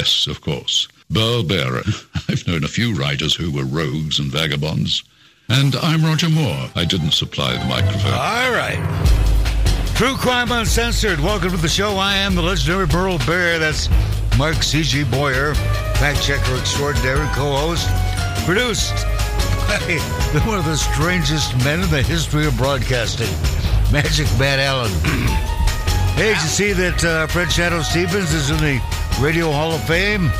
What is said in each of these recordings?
Yes, of course. Burl Barer. I've known a few writers who were rogues and vagabonds. And I'm Roger Moore. I didn't supply the microphone. All right. True Crime Uncensored. Welcome to the show. I am the legendary Burl Barer. That's Mark C.G. Boyer, fact checker extraordinary, co host. Produced by one of the strangest men in the history of broadcasting, Magic Matt Allen. hey, did you see that uh, Fred Shadoe Stevens is in the Radio Hall of Fame?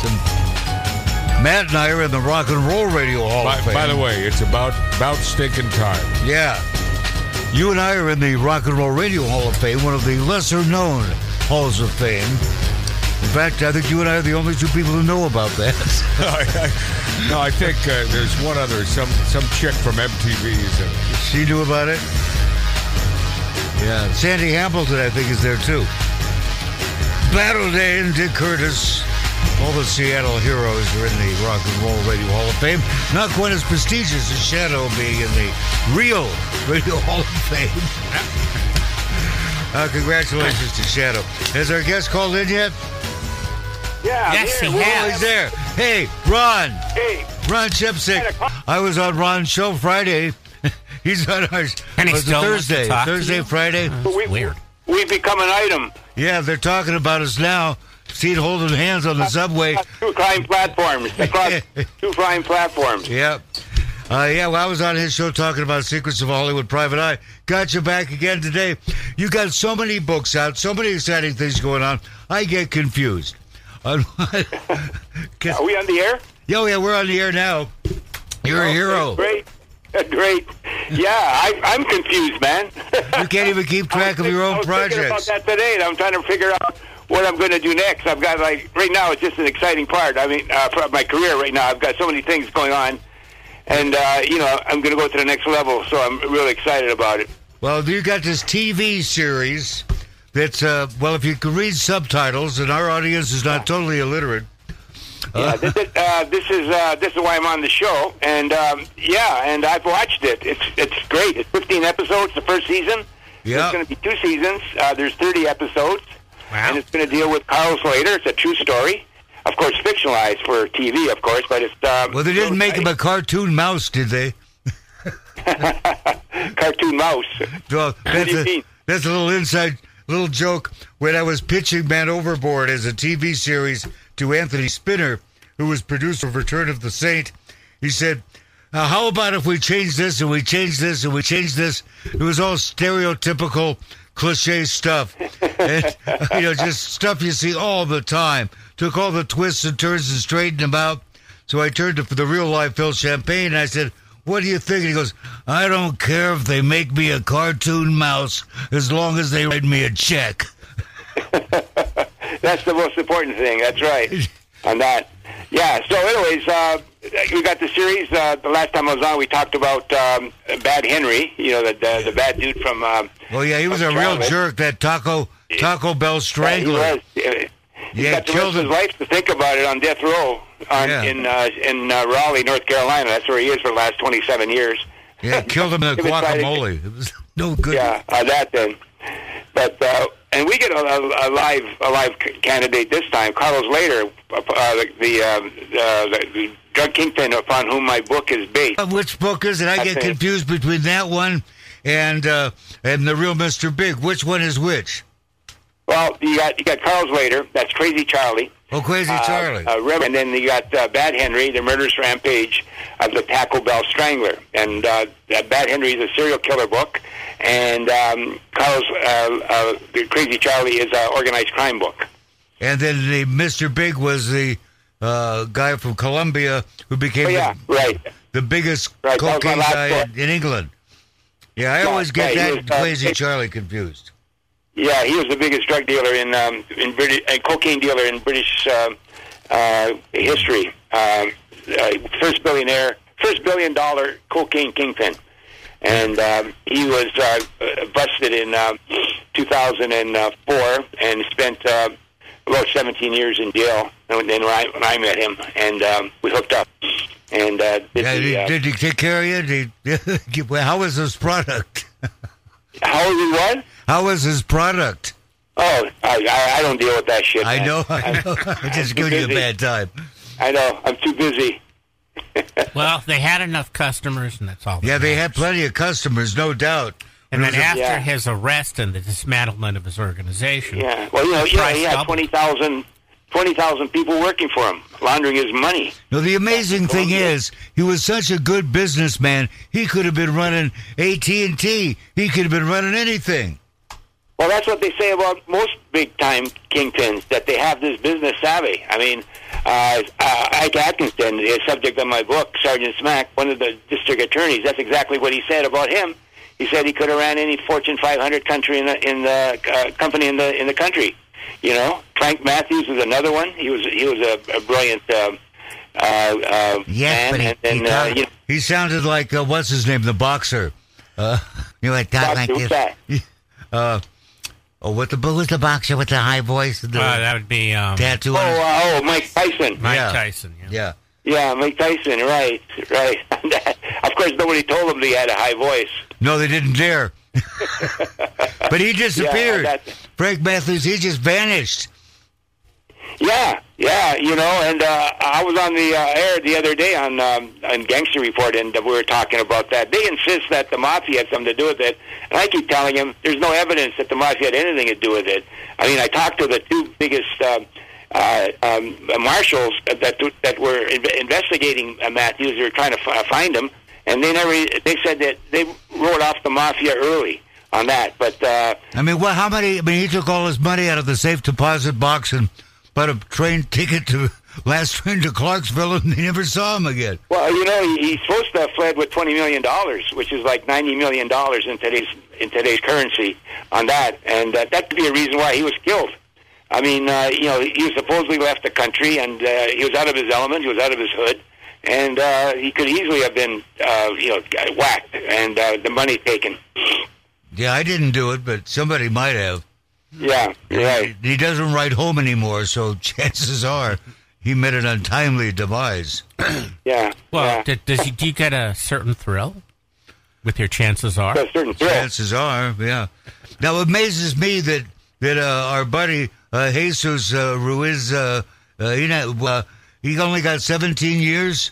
Some, Matt and I are in the Rock and Roll Radio Hall By, of Fame. by the way, it's about about stinking time. Yeah. You and I are in the Rock and Roll Radio Hall of Fame, one of the lesser known halls of fame. In fact, I think you and I are the only two people who know about that. no, I think uh, there's one other, some some chick from MTV is in it. she knew about it. Yeah. Sandy Hamilton, I think, is there too. Pat O'Day and Dick Curtis. All the Seattle heroes are in the Rock and Roll Radio Hall of Fame. Not quite as prestigious as Shadoe being in the real Radio Hall of Fame. Uh, congratulations to Shadoe. Has our guest called in yet? Yeah. Yes, he Well, has. Oh, he's there. Hey, Ron. Hey, Ron Chepesiuk. I was on Ron's show Friday. he's on ours. And he was still wants to Thursday. to Thursday, you? Friday. we, Weird. We've become an item. Yeah, they're talking about us now. Seen holding hands on the subway. Two crime platforms. Across two crime platforms. Yep. Uh, yeah, well, I was on his show talking about Secrets of Hollywood Private Eye. Got you back again today. You got so many books out, so many exciting things going on. I get confused. Are we on the air? Yeah, yeah, we're on the air now. You're a hero. Great. Great. Yeah, I, I'm confused, man. You can't even keep track of your own projects. I was thinking projects. about that today, and I'm trying to figure out what I'm going to do next. I've got like right now, it's just an exciting part. I mean, uh, for my career right now, I've got so many things going on, and uh, you know, I'm going to go to the next level. So I'm really excited about it. Well, you got this TV series that's, uh, well, if you can read subtitles, and our audience is not totally illiterate. Yeah, this is uh, this is uh, this is why I'm on the show, and um, yeah, and I've watched it. It's it's great. It's 15 episodes, the first season. Yeah. There's going to be two seasons. Uh, there's 30 episodes, and it's going to deal with Carlos Lehder. It's a true story, of course, fictionalized for TV, of course, but it's um, Well, they didn't make him a cartoon mouse, did they? cartoon mouse. Well, that's a, that's a little inside little joke. When I was pitching Man Overboard as a TV series to Anthony Spinner, who was producer of Return of the Saint, he said, uh, "How about if we change this and we change this and we change this?" It was all stereotypical, cliche stuff, and, you know, just stuff you see all the time. Took all the twists and turns and straightened them out. So I turned to the real life Phil Champagne and I said, What do you think? And he goes, I don't care if they make me a cartoon mouse as long as they write me a check. That's the most important thing. That's right. on that. Yeah. So, anyways, uh, we got the series. Uh, the last time I was on, we talked about um, Bad Henry. You know, the the, the bad dude from. Um, Well, yeah, he was a real jerk, that Taco Taco Bell Strangler. He was. He Yeah, got the rest of his life to think about it on death row on, Yeah. in uh, in uh, Raleigh, North Carolina. That's where he is for the last 27 years. Yeah, killed him in the He was trying to- guacamole. It was no good. Yeah, uh, that then. But uh, and we get a, a, a live a live candidate this time. Carlos Lehder, uh, the the, um, uh, the the drug kingpin upon whom my book is based. Uh, Which book is it? I get confused between that one and uh, and the real Mr. Big. Which one is which? Well, you got you got Carlos Lehder. That's Crazy Charlie. Oh, Crazy Uh, Charlie. Uh, and then you got uh, Bad Henry, the murderous rampage of the Taco Bell Strangler. And uh, Bad Henry is a serial killer book, and um, Carlos, uh, uh, the Crazy Charlie is an organized crime book. and then the Mr. Big was the uh, guy from Colombia who became Oh, yeah, the, right. the biggest Right, that was my cocaine guy in, in England. Yeah, I Yeah, always get right, that was, uh, Crazy Charlie confused. Yeah, he was the biggest drug dealer in um, in British, uh, cocaine dealer in British uh, uh, history. Um, uh, first billionaire, first billion dollar cocaine kingpin, and um, he was uh, uh, busted in um 2004 and spent uh, about 17 years in jail. And then when I, when I met him, and um, we hooked up, and uh, did Yeah, the, did, uh, did he take care of you? Did he, how was his product? how was he what? How was his product? Oh, I, I, I don't deal with that shit. I know, I know. I'm just too giving you a busy. bad time. I know. I'm too busy. Well, they had enough customers, and that's all. that Yeah, they had plenty of customers, no doubt. And then It a- after Yeah. his arrest and the dismantlement of his organization, Yeah. Well, you know, yeah, know price he had doubled. 20,000 20,000 people working for him, laundering his money. No, the amazing thing is, he was such a good businessman. He could have been running AT and T. He could have been running anything. Well, that's what they say about most big time kingpins that they have this business savvy. I mean, uh, uh, Ike Atkinson, the subject of my book, Sergeant Smack, one of the district attorneys. That's exactly what he said about him. He said he could have ran any Fortune 500 country in the in the uh, company in the in the country. You know, Frank Matthews was another one. He was he was a, a brilliant uh, uh, uh, Yes, man. but he, and, he, and, uh, talked- you know, he sounded like uh, what's his name, the boxer. Uh, you know, I talk like this. Uh, oh, what the who's the boxer with the high voice, and the uh, that would be um, tattoo? oh, uh, oh, Mike Tyson. Mike yeah. Tyson. Yeah. yeah. Yeah, Mike Tyson. Right, right. of course, nobody told him that he had a high voice. No, they didn't dare. but he disappeared. Yeah, Frank Matthews, he just vanished. Yeah, yeah, you know, and uh, I was on the uh, air the other day on um, on Gangster Report, and we were talking about that. They insist that the mafia had something to do with it, and I keep telling them there's no evidence that the mafia had anything to do with it. I mean, I talked to the two biggest uh, uh, um, marshals that that were in- investigating uh, Matthews. They were trying to f- find him, and they never. They said that they wrote off the mafia early on that, but. Uh, I mean, well, How many? I mean, he took all his money out of the safe deposit box and bought a train ticket to last train to Clarksville, and they never saw him again. Well, you know, he, he's supposed to have fled with twenty million dollars, which is like ninety million dollars in today's in today's currency on that, and uh, that could be a reason why he was killed. I mean, uh, you know, he supposedly left the country, and uh, he was out of his element, he was out of his hood, and uh, he could easily have been, uh, you know, whacked and uh, the money taken. Yeah, I didn't do it, but somebody might have. Yeah, right. He doesn't write home anymore, so chances are he met an untimely demise. Yeah. Well, yeah. d- does he, do you get a certain thrill with your chances are? a certain thrill. Chances are, yeah. Now, it amazes me that that uh, our buddy uh, Jesus uh, Ruiz, uh, uh, you know, uh, he only got 17 years.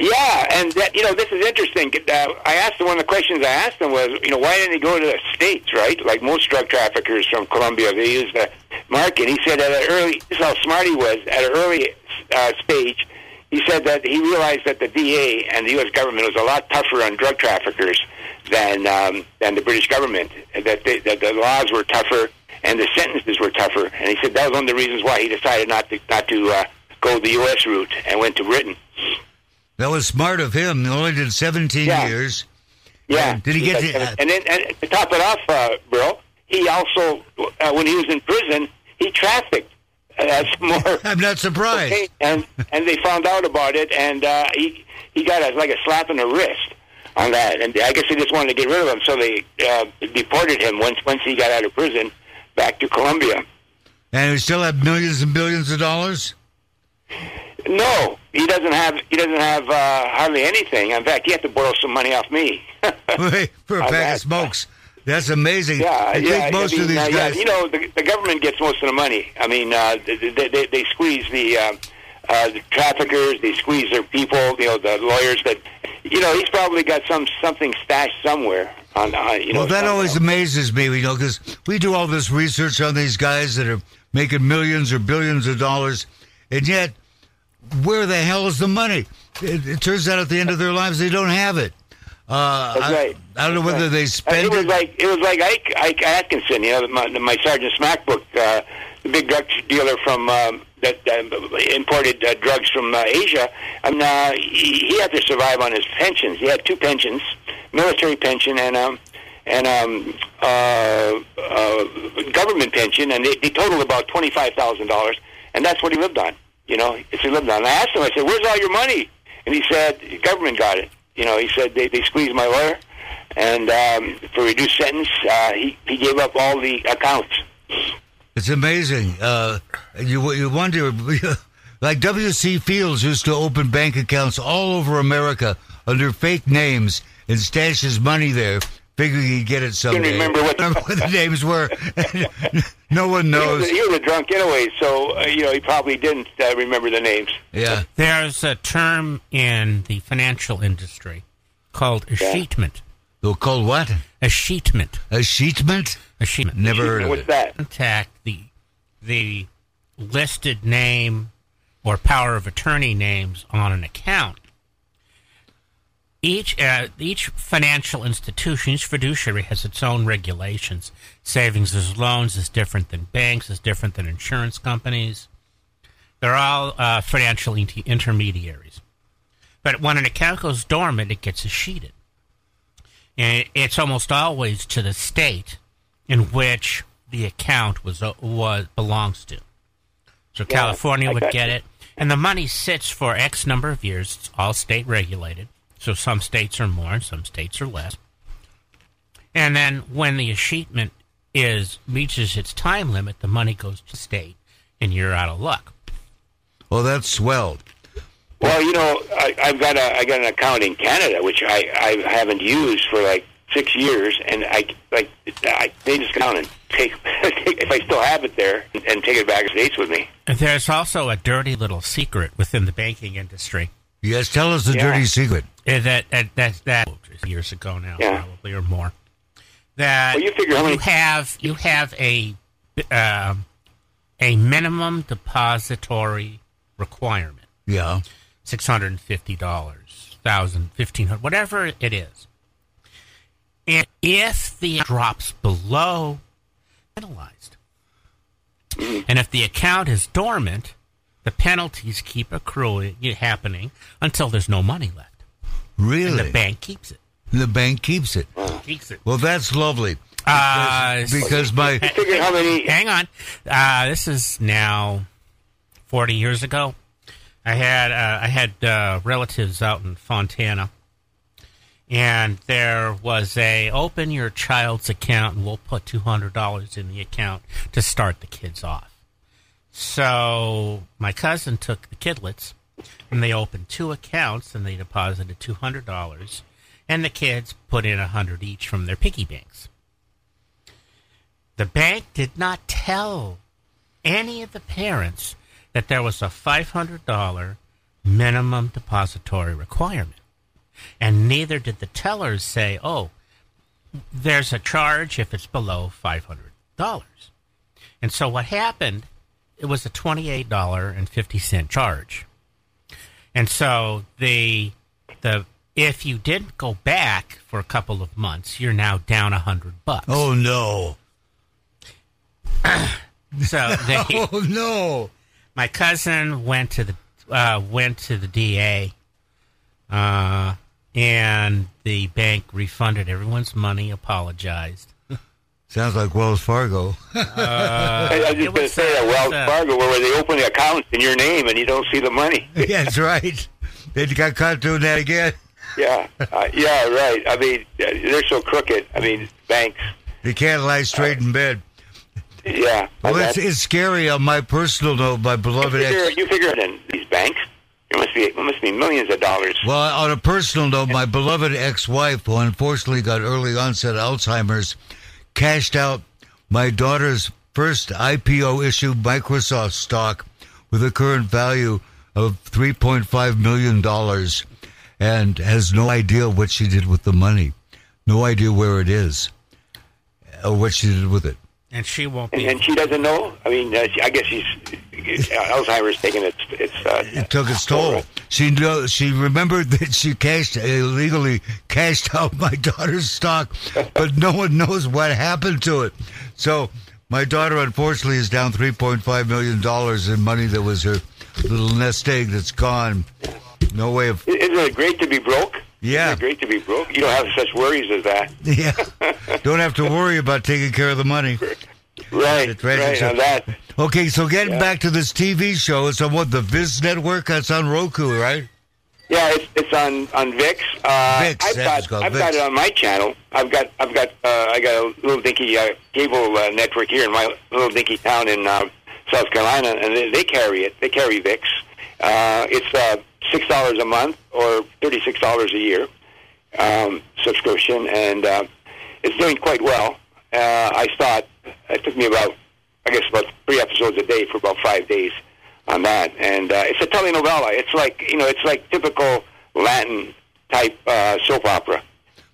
Yeah, and that, you know, this is interesting. Uh, I asked one of the questions I asked him was, you know, why didn't he go to the states, right? Like most drug traffickers from Colombia, they use the market. He said at an early, this is how smart he was. At an early uh, stage, he said that he realized that the DA and the U.S. government was a lot tougher on drug traffickers than um, than the British government. That, they, that the laws were tougher and the sentences were tougher. And he said that was one of the reasons why he decided not to not to uh, go the U.S. route and went to Britain. That was smart of him. He only did 17 Yeah. years. Yeah. Did he get Like, the- and then and to top it off, uh, bro, he also uh, when he was in prison, he trafficked uh, some more. I'm not surprised. cocaine, and and they found out about it, and uh, he he got a, like a slap in the wrist on that, and I guess they just wanted to get rid of him, so they uh, deported him once once he got out of prison back to Colombia. And he still have millions and billions of dollars? No, he doesn't have he doesn't have uh, hardly anything. In fact, he had to borrow some money off me. For a pack that. of smokes. That's amazing. Yeah, I yeah. think most I mean, of these uh, yeah, guys. you know, the, the government gets most of the money. I mean, uh, they, they, they, squeeze the, uh, uh, the traffickers, they squeeze their people. You know, the lawyers that, you know, he's probably got some something stashed somewhere. On, uh, you know, well, that always amazes me, you know, because we do all this research on these guys that are making millions or billions of dollars, and yet, where the hell is the money? It, it turns out at the end of their lives, they don't have it. Uh, That's I, right. I don't know whether right. they spend it was it. like it was like Ike, Ike Atkinson, you know, my, my Sergeant Smack book, uh, the big drug dealer from um, that uh, imported uh, drugs from uh, Asia, and uh, he, he had to survive on his pensions. He had two pensions, military pension and um, and um, uh, uh, government pension, and they, they totaled about twenty five thousand dollars, and that's what he lived on. You know, it's he lived on. And I asked him, I said, "Where's all your money?" And he said, "Government got it." You know, he said they they squeezed my lawyer, and um, for reduced sentence, uh, he he gave up all the accounts. It's amazing. Uh, you you wonder, like W.C. Fields used to open bank accounts all over America under fake names and stash his money there figuring he'd get it someday. remember what the- Remember what the names were. no one He knows. was, he was a drunk anyway, so uh, you know he probably didn't uh, remember the names. Yeah. There's a term in the financial industry called escheatment. They'll call what? Escheatment. A sheetment? Escheatment. Never heard of What's it. that? Contact the the listed name or power of attorney names on an account. Each uh, each financial institution, each fiduciary has its own regulations. Savings as loans is different than banks, is different than insurance companies. They're all uh, financial inter- intermediaries. But when an account goes dormant, it gets escheated. And it's almost always to the state in which the account was uh, was belongs to. So California I would get you. it, and the money sits for X number of years. It's all state regulated. So some states are more, and some states are less. And then when the escheatment is reaches its time limit, the money goes to the state, and you're out of luck. Well, that's swelled. Well, you know, I, I've got a I got an account in Canada which I I haven't used for like six years, and I like I, they just come and take if I still have it there and take it back to States with me. And There's also a dirty little secret within the banking industry Yes, tell us the Yeah. dirty secret. uh, that that that, that years ago now, Yeah. probably or more. That Well, you figure how many- you have you have a um, a minimum depository requirement. Yeah. six hundred and fifty dollars, thousand, fifteen hundred, whatever it is. And if the drops below, penalized. And if the account is dormant, the penalties keep accruing, happening until there's no money left, and Really? the bank keeps it. The bank keeps it. Keeps it. Well, that's lovely. Uh, Because my Figure how many hang on. Uh, this is now forty years ago. I had uh, I had uh, relatives out in Fontana, and there was a open your child's account, and we'll put two hundred dollars in the account to start the kids off. So my cousin took the kidlets, and they opened two accounts, and they deposited two hundred dollars, and the kids put in a hundred each from their piggy banks. The bank did not tell any of the parents that there was a $500 minimum depository requirement. And neither did the tellers say, oh, there's a charge if it's below $500. And so what happened, it was a $28.50 charge. And so the the if you didn't go back for a couple of months, you're now down a hundred bucks. oh no, So they, oh no. my cousin went to the uh, went to the DA, uh, and the bank refunded everyone's money, apologized. Sounds like Wells Fargo. I was just going to say uh, at Wells uh, Fargo where they open the account in your name and you don't see the money. yeah, that's right. They got caught doing that again. yeah, uh, yeah, right. I mean, uh, they're so crooked. I mean, banks. They can't lie straight in bed. Yeah. I Well, it's, it's scary on my personal note. My you beloved figure, ex. you figure it in these banks, it must be it must be millions of dollars. Well, on a personal note, my beloved ex-wife, who unfortunately got early onset Alzheimer's, cashed out my daughter's first IPO issue Microsoft stock with a current value of $3.5 million and has no idea what she did with the money. No idea where it is or what she did with it. And she won't And, be. and she doesn't know. I mean, uh, she, I guess she's Alzheimer's taking its its. Uh, It took its toll. She know, she remembered that she cashed illegally cashed out my daughter's stock, but no one knows what happened to it. So my daughter, unfortunately, is down three point five million dollars in money that was her little nest egg that's gone. No way of Isn't it great to be broke? Yeah. Isn't it great to be broke. You don't have such worries as that. yeah. Don't have to worry about taking care of the money. Right, That's right. right. On that. Okay, so getting Yeah. back to this TV show, it's on what the ViX Network. That's on Roku, right? Yeah, it's it's on on VIX. Uh, VIX, I've got I've VIX. got it on my channel. I've got I've got uh, I got a little dinky uh, cable uh, network here in my little dinky town in uh, South Carolina, and they, they carry it. They carry VIX. Uh, it's uh, six dollars a month or thirty six dollars a year um, subscription, and uh, it's doing quite well. Uh, I saw it. It took me about, I guess, about three episodes a day for about five days on that, and uh, it's a telenovela. It's like you know, it's like typical Latin type uh, soap opera.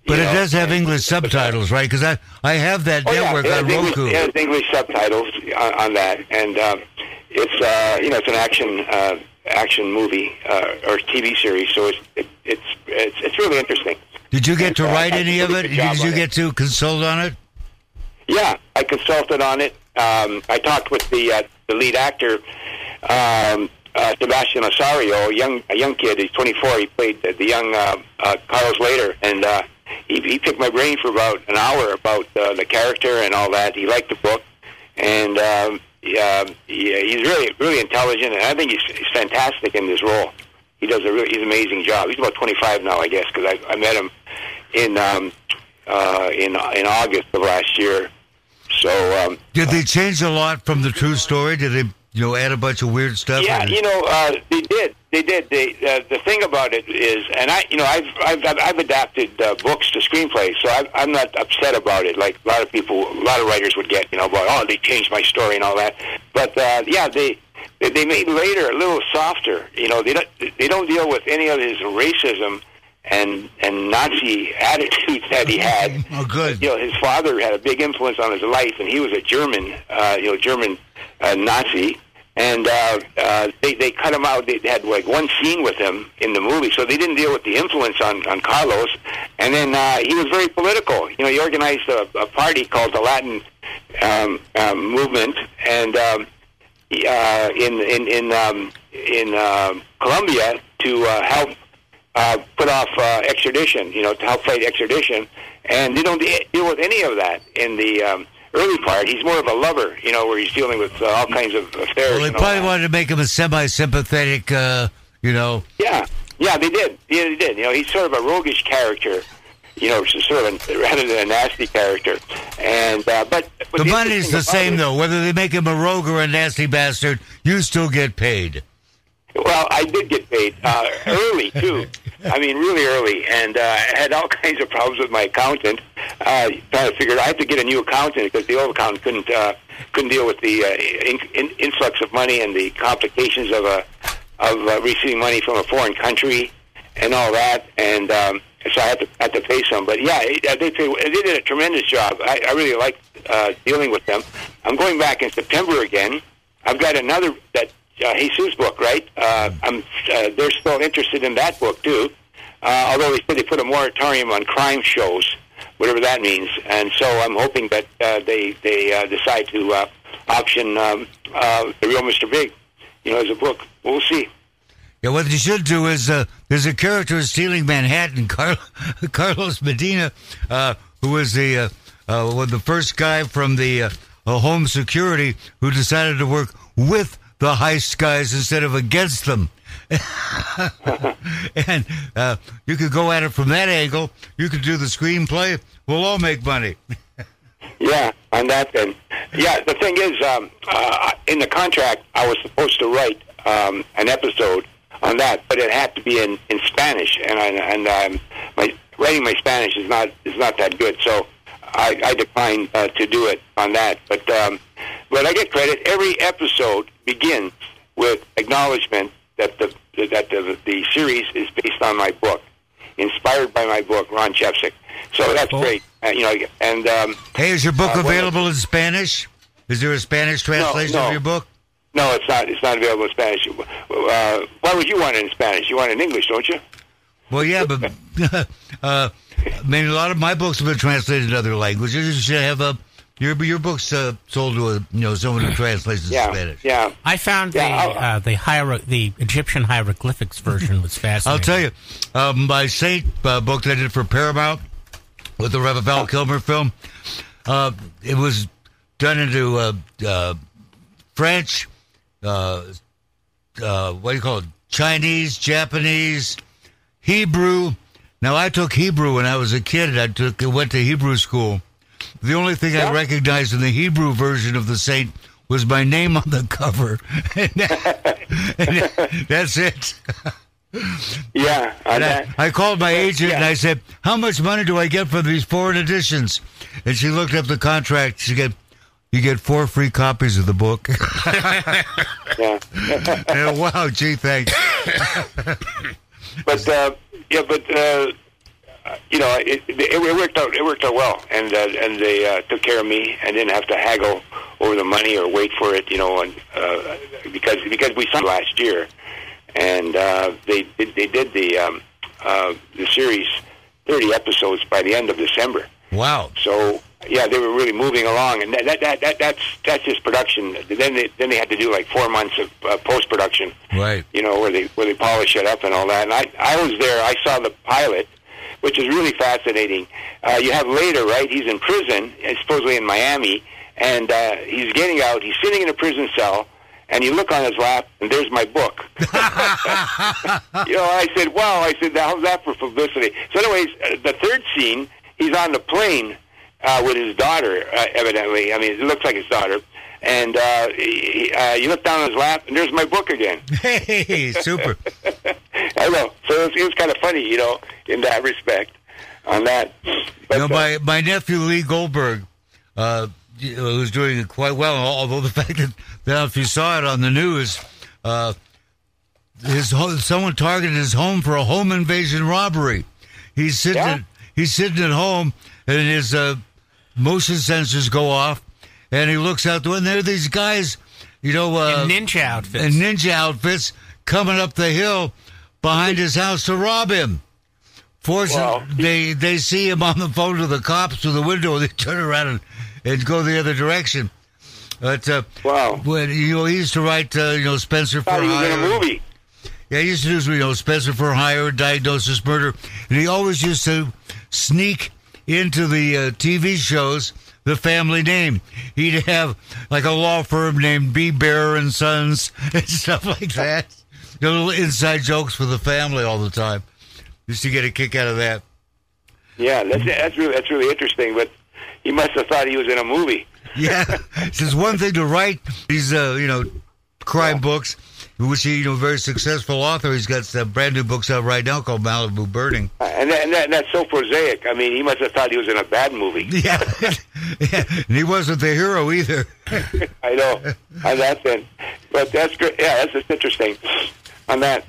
But it know? does have And- English subtitles, right? Because I, I have that Oh, network it has on English, Roku. it has English subtitles on, on that, and um, it's uh, you know it's an action uh, action movie uh, or TV series, so it's it, it's it's it's really interesting. Did you get to Uh, write any of it? Did you get to consult on it? Yeah, I consulted on it. Um, I talked with the uh, the lead actor, um, uh, Sebastian Osorio, a young a young kid. He's 24. He played the, young uh, uh, Carlos Lehder, and uh, he, he picked my brain for about an hour about uh, the character and all that. He liked the book, and um, yeah, yeah, he's really really intelligent, and I think he's, he's fantastic in this role. He does a really he's an amazing job. He's about 25 now, I guess, because I, I met him in um, uh, in in August of last year. So um, Did they change a lot from the true story? Did they, you know, add a bunch of weird stuff? yeah, you know, uh, they did. They did. They, uh, the thing about it is, and I, you know, I've I've, I've- adapted uh, books to screenplays, so I, I'm not upset about it. Like a lot of people, a lot of writers would get, you know, about oh, they changed my story and all that. But uh, yeah, they they they made Lehder a little softer. You know, they don't they don't deal with any of his racism and and Nazi attitudes that he had. Oh, good. You know, his father had a big influence on his life, and he was a German, uh, you know, German uh, Nazi. And uh, uh, they they cut him out. They had like one scene with him in the movie, so they didn't deal with the influence on on Carlos. And then uh, he was very political. You know, he organized a, a party called the Latin um, um, Movement, and um, uh, in in in um, in um, Colombia to uh, help uh, put off uh, extradition, you know, to help fight extradition. And they don't deal with any of that in the um, early part. He's more of a lover, you know, where he's dealing with uh, all kinds of affairs. Well, they probably wanted to make him a semi-sympathetic, uh, you know. Yeah, yeah, they did. Yeah, they did. You know, he's sort of a roguish character. You know, sort of a, rather than a nasty character. And uh, but, but The money's interesting the same, it- though. Whether they make him a rogue or a nasty bastard, you still get paid. Well, I did get paid uh, early too. I mean, really early, and uh, I had all kinds of problems with my accountant. Uh, trying to figure, I had to get a new accountant because the old accountant couldn't uh, couldn't deal with the uh, in, in, influx of money and the complications of a of uh, receiving money from a foreign country and all that. And um, so I had to had to pay some. But yeah, uh, they they did a tremendous job. I, I really liked uh, dealing with them. I'm going back in September again. I've got another that uh, Jesus book, right? Uh, I'm uh, they're still interested in that book too. Uh, although they said they put a moratorium on crime shows, whatever that means, and so I'm hoping that uh, they they uh, decide to uh, option um, uh, the real Mr. Big, you know, as a book. We'll see. Yeah, what you should do is uh, there's a character in Stealing Manhattan, Car- Carlos Medina, uh, who was the uh, uh, well, the first guy from the uh, uh, home security who decided to work with the heist guys instead of against them. and uh, you could go at it from that angle. You could do the screenplay. We'll all make money. Yeah, on that then. Yeah, the thing is, um, uh, in the contract, I was supposed to write um, an episode on that, but it had to be in, in Spanish, and I, and um, my writing my Spanish is not is not that good, so I, I declined uh, to do it on that. But um, but I get credit. Every episode begins with acknowledgement that the that the, the series is based on my book, inspired by my book, Ron Chepesiuk. So that's Cool. great. Uh, you know, and um, Hey, is your book Uh, well- available in Spanish? Is there a Spanish translation no. of your book? No, it's not. It's not available in Spanish. Uh, why would you want it in Spanish? You want it in English, don't you? Well, yeah, but uh, I mean, a lot of my books have been translated in other languages. You should have a your your books uh, sold to a you know someone who translates in Yeah, Spanish. yeah. I found the Yeah, I'll- uh, the hiero- the Egyptian hieroglyphics version was fascinating. I'll tell you, um, my Saint uh, book that I did for Paramount with the Rev- Val Kilmer film, uh, it was done into uh, uh, French, uh, uh, what do you call it? Chinese, Japanese, Hebrew. Now I took Hebrew when I was a kid. I took went to Hebrew school. The only thing I recognized in the Hebrew version of the Saint was my name on the cover. And that- and that's it. Yeah, on And that. I, I called my agent and. I said, "How much money do I get for these foreign editions?" And she looked up the contract. She get, "You get four free copies of the book." Yeah. And, wow, gee, thanks. but uh, yeah, but uh, you know, it, it, it worked out. It worked out well, and uh, and they uh, took care of me, and didn't have to haggle over the money or wait for it. You know, and uh, because because we signed last year, and uh, they did, they did the um, uh, the series thirty episodes by the end of December. Wow. So yeah, they were really moving along, and that, that, that, that that's that's just production. Then they then they had to do like four months of uh, post production Right. you know, where they where they polish it up and all that. And I I was there. I saw the pilot, which is really fascinating. Uh, you have Lehder, right? He's in prison, uh, supposedly in Miami, and uh, he's getting out. He's sitting in a prison cell, and you look on his lap, and there's my book. you know, I said, "Wow!" I said, "How's that for publicity?" So, anyways, uh, the third scene, he's on the plane uh, with his daughter. Uh, evidently, I mean, it looks like his daughter. And uh, he, uh, you look down on his lap, and there's my book again. Hey, super. I know. So it was, it was kind of funny, you know, in that respect, on that. But, You know, uh, my my nephew Lee Goldberg, uh, know, was doing quite well. Although the fact that, that if you saw it on the news, uh, his ho- someone targeted his home for a home invasion robbery. He's sitting Yeah. at, he's sitting at home, and his uh, motion sensors go off, and he looks out the window. And there are these guys, you know, uh, In ninja outfits. in ninja outfits coming up the hill behind his house to rob him. Fortunately, Wow. they they see him on the phone to the cops through the window. They turn around and, and go the other direction. But uh, Wow. when you know he used to write, uh, you know, Spencer for he was in a Hire. movie. Yeah, he used to do, you know, Spencer for Hire, Diagnosis Murder, and he always used to sneak into the uh, TV shows the family name. He'd have like a law firm named B. Bear and Sons and stuff like that. The little inside jokes for the family all the time. Used to get a kick out of that. Yeah, that's that's really that's really interesting. But he must have thought he was in a movie. Yeah, it's just one thing to write these, uh, you know, crime books, which he, you know, very successful author. He's got some brand new books out right now called Malibu Burning. Uh, And, that, and, that, and that's so prosaic. I mean, he must have thought he was in a bad movie. Yeah, yeah. And he wasn't the hero either. I know. on that then. But that's good. Yeah, that's just interesting. On that.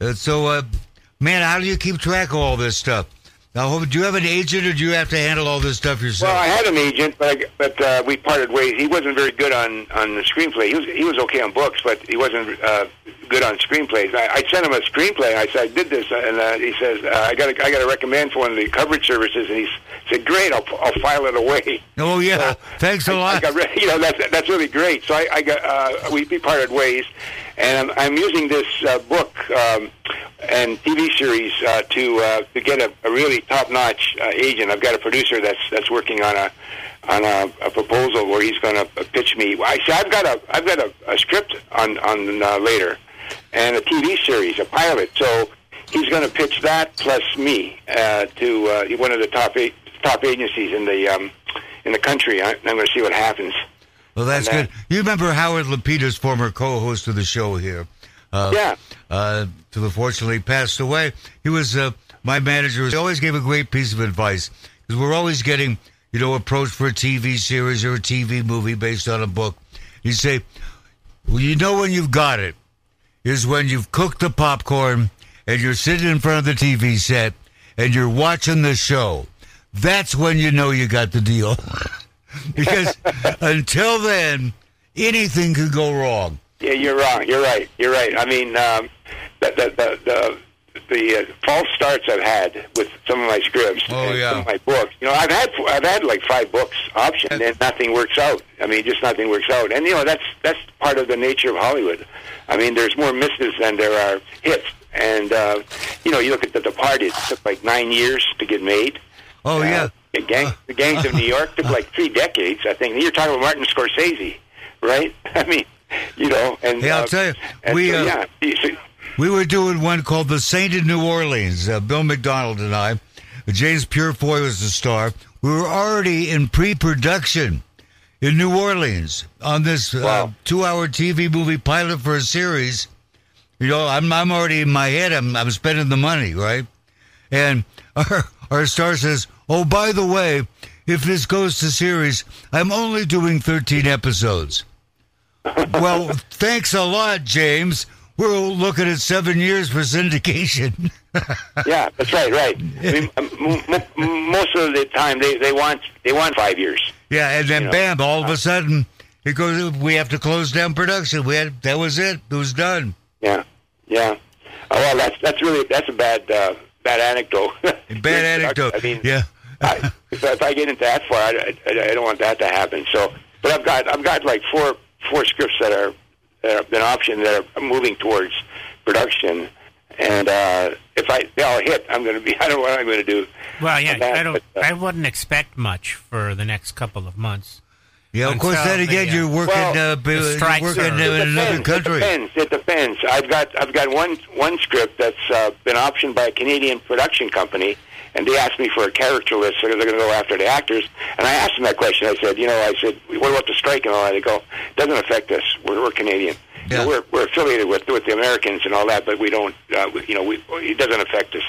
Uh, so, uh, man, how do you keep track of all this stuff? Now, do you have an agent, or do you have to handle all this stuff yourself? Well, I had an agent, but I, but uh, we parted ways. He wasn't very good on on the screenplay. He was he was okay on books, but he wasn't uh, good on screenplays. I, I sent him a screenplay. I said I did this, and uh, he says uh, I got I got to recommend for one of the coverage services, and he said great, I'll I'll file it away. oh yeah, So, thanks a I, lot. I got you know that's that's really great. So I, I got uh, we, we parted ways, and I'm, I'm using this uh, book um, and TV series uh, to uh, to get a, a really top notch uh, agent. I've got a producer that's that's working on a on a, a proposal where he's going to pitch me. I see. I've got a I've got a, a script on on uh, Lehder, and a TV series, a pilot. So he's going to pitch that plus me uh, to uh, one of the top eight, top agencies in the um, in the country. I, I'm going to see what happens. Well, that's and good. You remember Howard Lapides former co-host of the show here? Uh, Yeah. Uh, to the fortunately passed away. He was uh, my manager. He always gave a great piece of advice because we're always getting, you know, approached for a TV series or a TV movie based on a book. He'd say, "Well, you know when you've got it is when you've cooked the popcorn and you're sitting in front of the TV set and you're watching the show. That's when you know you got the deal." because until then, anything could go wrong. Yeah, you're wrong. You're right. You're right. I mean, um, the the the, the uh, false starts I've had with some of my scripts Oh, and yeah. some of my books. You know, I've had I've had like five books optioned and nothing works out. I mean, just nothing works out. And you know, that's that's part of the nature of Hollywood. I mean, there's more misses than there are hits. And uh, you know, you look at The Departed. It took like nine years to get made. Oh Uh, yeah, the, gang, the gangs of New York took like three decades, I think. You're talking about Martin Scorsese, right? I mean, you know, and Yeah, I'll uh, tell you, we, so, uh, yeah, we were doing one called The Saint in New Orleans. Uh, Bill McDonald and I, James Purefoy was the star. We were already in pre-production in New Orleans on this uh, two-hour TV movie pilot for a series. You know, I'm I'm already in my head. I'm I'm spending the money, right? And our our star says, "Oh, by the way, if this goes to series, I'm only doing 13 episodes." well, thanks a lot, James. We're looking at seven years for syndication. Yeah, that's right, right. I mean, m- m- most of the time they, they want they want five years. yeah, and then You know, bam, all of a sudden it goes. We have to close down production. We had that was it. It was done. Yeah, yeah. Oh, well, that's that's really that's a bad uh, bad anecdote. Bad anecdote. I mean, yeah. I, if, if I get into that far, I, I, I don't want that to happen. So, but I've got I've got like four four scripts that are that have been optioned that are moving towards production, and uh, if I they all hit, I'm going to be I don't know what I'm going to do. Well, yeah, that, I don't. but, uh, I wouldn't expect much for the next couple of months. Yeah, of course. Until Then again, the, uh, you're working. well, uh, you're working in It another country. It depends. It depends. I've got I've got one one script that's uh, been optioned by a Canadian production company, and they asked me for a character list, so they're going to go after the actors. And I asked them that question. I said, you know, I said, what about the strike and all that? They go, it doesn't affect us. We're, we're Canadian. You know, we're we're affiliated with with the Americans and all that, but we don't. Uh, we, you know, we, it doesn't affect us.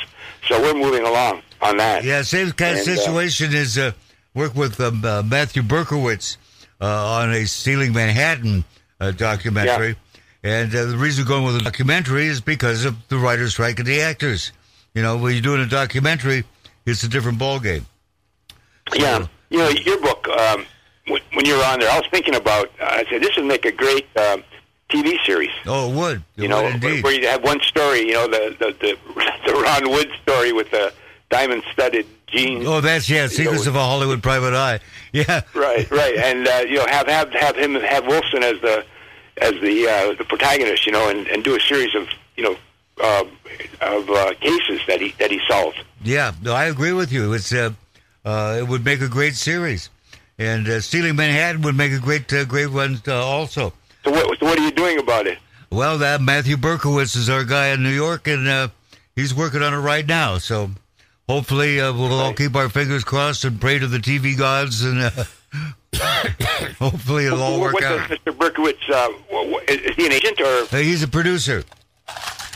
So we're moving along on that. Yeah, same kind of And, uh, situation is uh, work with um, uh, Matthew Berkowitz uh, on a Stealing Manhattan uh, documentary. And uh, the reason we're going with a documentary is because of the writer's strike and the actors. You know, when you're doing a documentary, it's a different ballgame. Yeah, you know your book. Um, when, when you were on there, I was thinking about. Uh, I said this would make a great um, TV series. Oh, it would. It You know, would where, where you have one story. You know, the the the, the Ron Wood story with the diamond studded jeans. Oh, that's, yeah, Secrets know, of a Hollywood Private Eye. Yeah. Right, right, and uh, you know, have have have him have Wilson as the as the uh, the protagonist. You know, and, and do a series of you know uh, of uh, cases that he that he solved. Yeah, no, I agree with you. It's uh, uh, it would make a great series, and uh, Stealing Manhattan would make a great uh, great one uh, also. So what so what are you doing about it? Well, that Matthew Berkowitz is our guy in New York, and uh, he's working on it right now. So hopefully, uh, we'll all keep our fingers crossed and pray to the TV gods, and uh, hopefully it'll all work What out. does Mr. Berkowitz? Uh, is he an agent or he's a producer.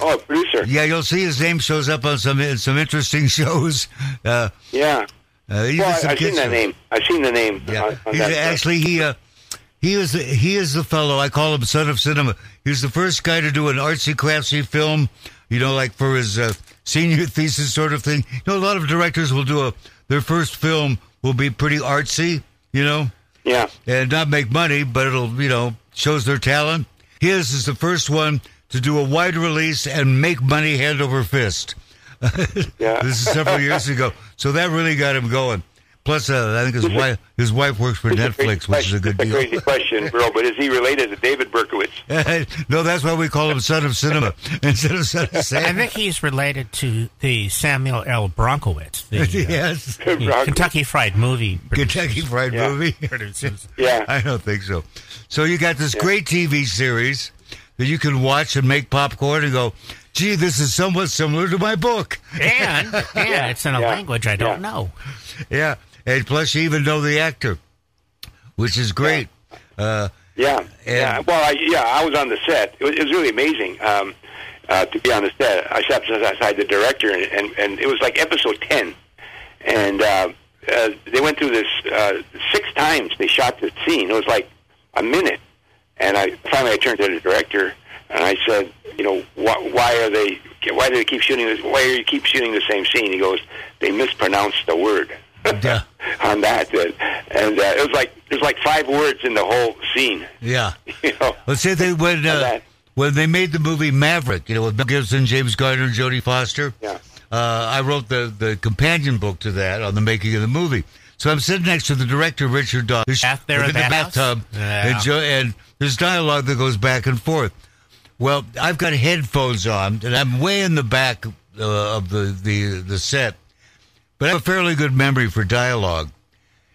Oh producer? Yeah, you'll see his name shows up on some some interesting shows. Uh, Yeah. uh, Well, I, I've seen that name. I've seen the name. Yeah, on- on actually he uh, he is he is the fellow I call him son of cinema. He's the first guy to do an artsy craftsy film, you know, like for his uh, senior thesis sort of thing. You know, a lot of directors will do a their first film will be pretty artsy, you know, yeah. and not make money, but it'll you know shows their talent. His is the first one to do a wide release and make money hand over fist. Yeah. This is several years ago, so that really got him going. Plus, uh, I think his wife his wife works for It's a crazy Netflix, which is a question. good It's a crazy question, bro. But is he related to David Berkowitz? no, that's why we call him son of cinema instead of son of Sam. I think he's related to the Samuel L. Bronkowitz, the, uh, yes, the Kentucky Fried Movie producer. Kentucky Fried Yeah. Movie. Yeah. I don't think so. So you got this great TV series that you can watch and make popcorn and go, "Gee, this is somewhat similar to my book." and and it's in a Yeah. language I don't Yeah. know. Yeah, and plus you even know the actor, which is great. Uh, Yeah. yeah. Well, I, yeah. I was on the set. It was, it was really amazing um, uh, to be on the set. I sat beside the director, and, and and it was like episode ten, and uh, uh, they went through this uh, six times. They shot the scene. It was like a minute, and I finally I turned to the director and I said, you know, why, why are they? Why do they keep shooting this? Why are you keep shooting the same scene? He goes, they mispronounced the word. Yeah. on that, and uh, it was like there's like five words in the whole scene. yeah. You know, Let's say they when uh, when they made the movie Maverick, you know, with Mel Gibson, James Garner, and Jodie Foster. Yeah. Uh, I wrote the the companion book to that on the making of the movie. So I'm sitting next to the director, Richard Dawes, Bath there in the bathtub, Yeah. and, jo- and there's dialogue that goes back and forth. Well, I've got headphones on, and I'm way in the back uh, of the, the the set, but I have a fairly good memory for dialogue.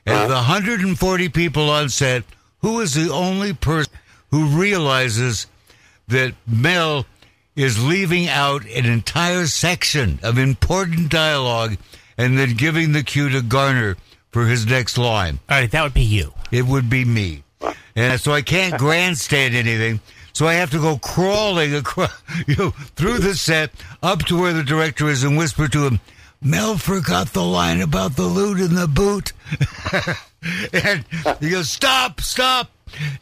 And of the 140 people on set, who is the only person who realizes that Mel is leaving out an entire section of important dialogue and then giving the cue to Garner for his next line? All right, that would be you. It would be me. And so I can't grandstand anything. So I have to go crawling across, you know, through the set up to where the director is and whisper to him, Mel forgot the line about the loot in the boot. and he goes, stop, stop.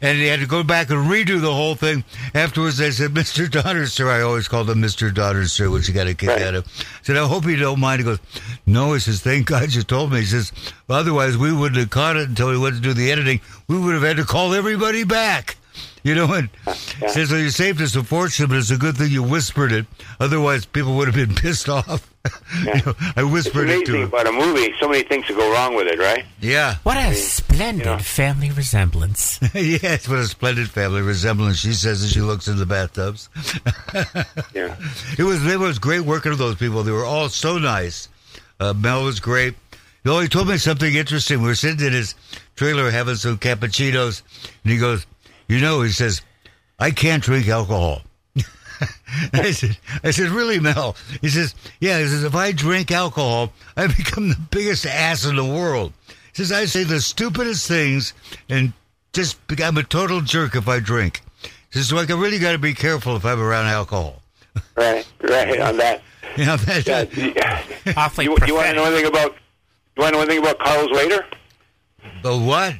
And he had to go back and redo the whole thing. Afterwards, I said, Mr. Donner, sir. I always called him Mr. Donner, sir, which he got a kick Right. out of. I said, I hope you don't mind. He goes, no. He says, thank God you told me. He says, well, otherwise we wouldn't have caught it until we went to do the editing. We would have had to call everybody back. You know, and Yeah. says, so you saved us a fortune, but it's a good thing you whispered it. Otherwise, people would have been pissed off. You know, I It's whispered it to amazing him. about a movie. So many things to go wrong with it, right? Yeah. What a splendid Yeah. family resemblance. yes, what a splendid family resemblance, she says as she looks in the bathtubs. Yeah. It was it was great working with those people. They were all so nice. Uh, Mel was great. You know, he told me something interesting. We were sitting in his trailer having some cappuccinos, and he goes, "You know," he says, "I can't drink alcohol." I said, "I said, really, Mel?" He says, "Yeah." He says, "If I drink alcohol, I become the biggest ass in the world." He says, "I say the stupidest things, and just I'm a total jerk if I drink." He says, "So I really got to be careful if I'm around alcohol." Right. Right. On that. You know, that, Yeah. Awfully you, you want to know anything about? You want to know anything about Carlos Lehder? But what?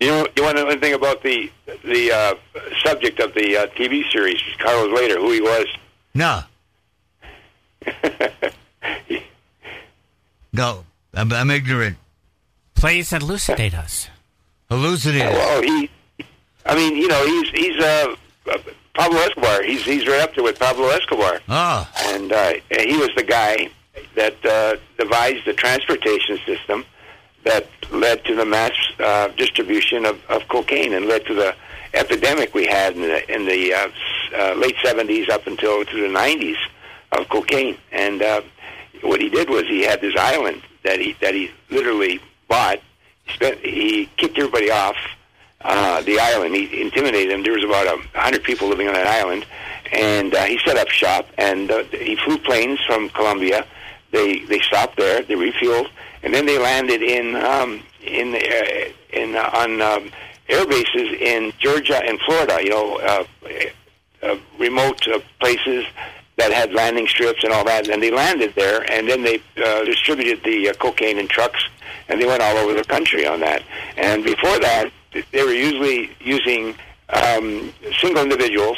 You know, you want to know anything about the the uh, subject of the uh, TV series, Carlos Lehder, who he was? No. no, I'm, I'm ignorant. Please elucidate us. Hallucinated. Well, he, I mean, you know, he's he's uh, uh, Pablo Escobar. He's he's right up there with Pablo Escobar, Ah, and uh, he was the guy that uh, devised the transportation system that led to the mass uh, distribution of, of cocaine and led to the epidemic we had in the in the uh, uh, late seventies up until to the nineties of cocaine. And uh, what he did was he had this island that he that he literally bought. He spent he kicked everybody off uh, the island. He intimidated them. There was about a hundred people living on that island, and uh, he set up shop. And uh, he flew planes from Colombia. They they stopped there. They refueled, and then they landed in um, in uh, in uh, on um, air bases in Georgia and Florida. You know, uh, uh, remote uh, places that had landing strips and all that, and they landed there, and then they uh, distributed the uh, cocaine in trucks, and they went all over the country on that. And before that, they were usually using um, single individuals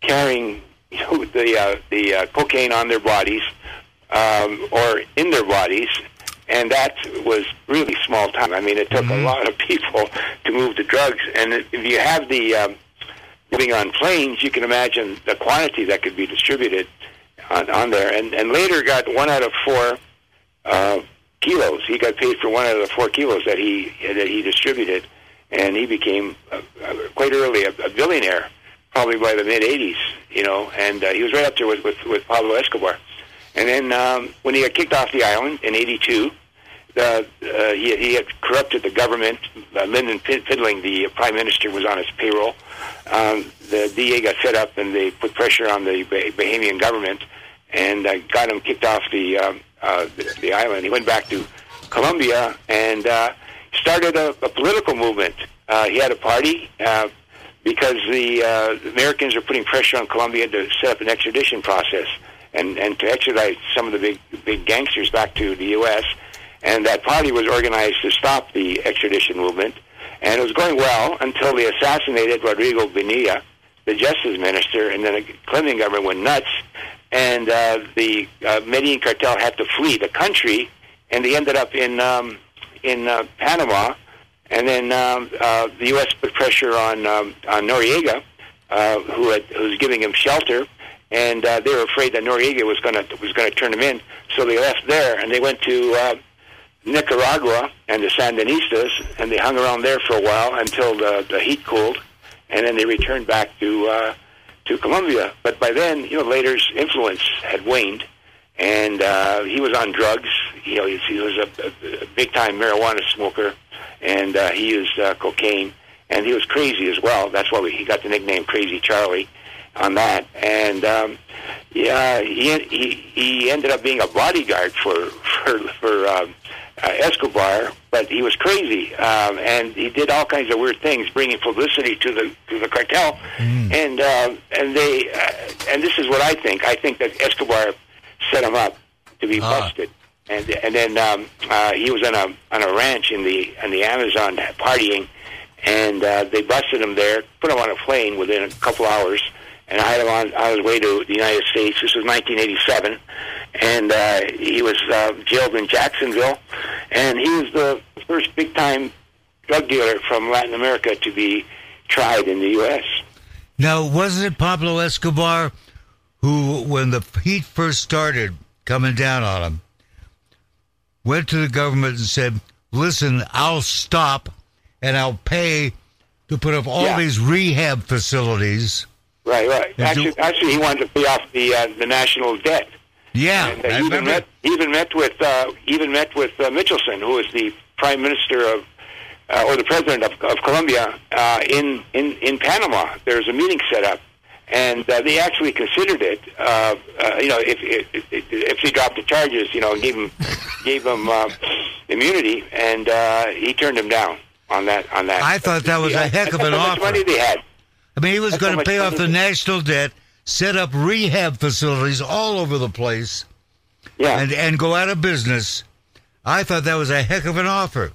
carrying you know, the uh, the uh, cocaine on their bodies um, or in their bodies, and that was really small time. I mean, it took a lot of people to move the drugs, and if you have the um, living on planes, you can imagine the quantity that could be distributed on, on there. And, and Lehder got one out of four uh, kilos. He got paid for one out of the four kilos that he that he distributed, and he became uh, quite early a, a billionaire, probably by the mid '80s. You know, and uh, he was right up there with, with with Pablo Escobar. And then um, when he got kicked off the island in '82, the, uh, he, he had corrupted the government. Uh, Lyndon Pid- the prime minister, was on his payroll. Um, the DA got fed up, and they put pressure on the bah- Bahamian government, and uh, got him kicked off the, um, uh, the the island. He went back to Colombia and uh, started a, a political movement. Uh, he had a party uh, because the uh, Americans were putting pressure on Colombia to set up an extradition process and, and to extradite some of the big big gangsters back to the U.S. And that party was organized to stop the extradition movement, and it was going well until they assassinated Rodrigo Bonilla, the justice minister, and then the Clinton government went nuts, and uh, the uh, Medellin cartel had to flee the country, and they ended up in um, in uh, Panama, and then um, uh, the U.S. put pressure on um, on Noriega, uh, who had, who was giving him shelter, and uh, they were afraid that Noriega was going to was going to turn them in, so they left there and they went to uh, Nicaragua and the Sandinistas, and they hung around there for a while until the, the heat cooled, and then they returned back to uh, to Colombia. But by then, you know, Lehder's influence had waned, and uh, he was on drugs. You know, he, was a, a, a big time marijuana smoker, and uh, he used uh, cocaine, and he was crazy as well. That's why we, he got the nickname Crazy Charlie on that. And um, yeah, he, he he ended up being a bodyguard for for for um, uh, Escobar but he was crazy, um, and he did all kinds of weird things, bringing publicity to the to the cartel, and uh, and they uh, and this is what I think. I think that Escobar set him up to be Ah. busted, and and then um, uh, he was on a on a ranch in the in the Amazon partying, and uh, they busted him there, put him on a plane within a couple hours, and I had him on, on his way to the United States. This was 1987, and uh, he was uh, jailed in Jacksonville, and he was the first big time drug dealer from Latin America to be tried in the U.S. Now, wasn't it Pablo Escobar who, when the heat first started coming down on him, went to the government and said, listen, I'll stop and I'll pay to put up all Yeah. these rehab facilities. Right, right. And Actually, do- actually, he wanted to pay off the uh, the national debt. Yeah, And uh, I even met he even met with uh, even met with uh, Michelsen, who was the prime minister of uh, or the president of, of Colombia uh, in in in Panama. There was a meeting set up, and uh, they actually considered it. Uh, uh, you know, if, if if if he dropped the charges, you know, and gave him gave him uh, immunity, and uh, he turned him down on that on that. I thought that was a heck of an how much offer. money they had. I mean, he was going to pay off the national debt, set up rehab facilities all over the place, Yeah, and, and go out of business. I thought that was a heck of an offer.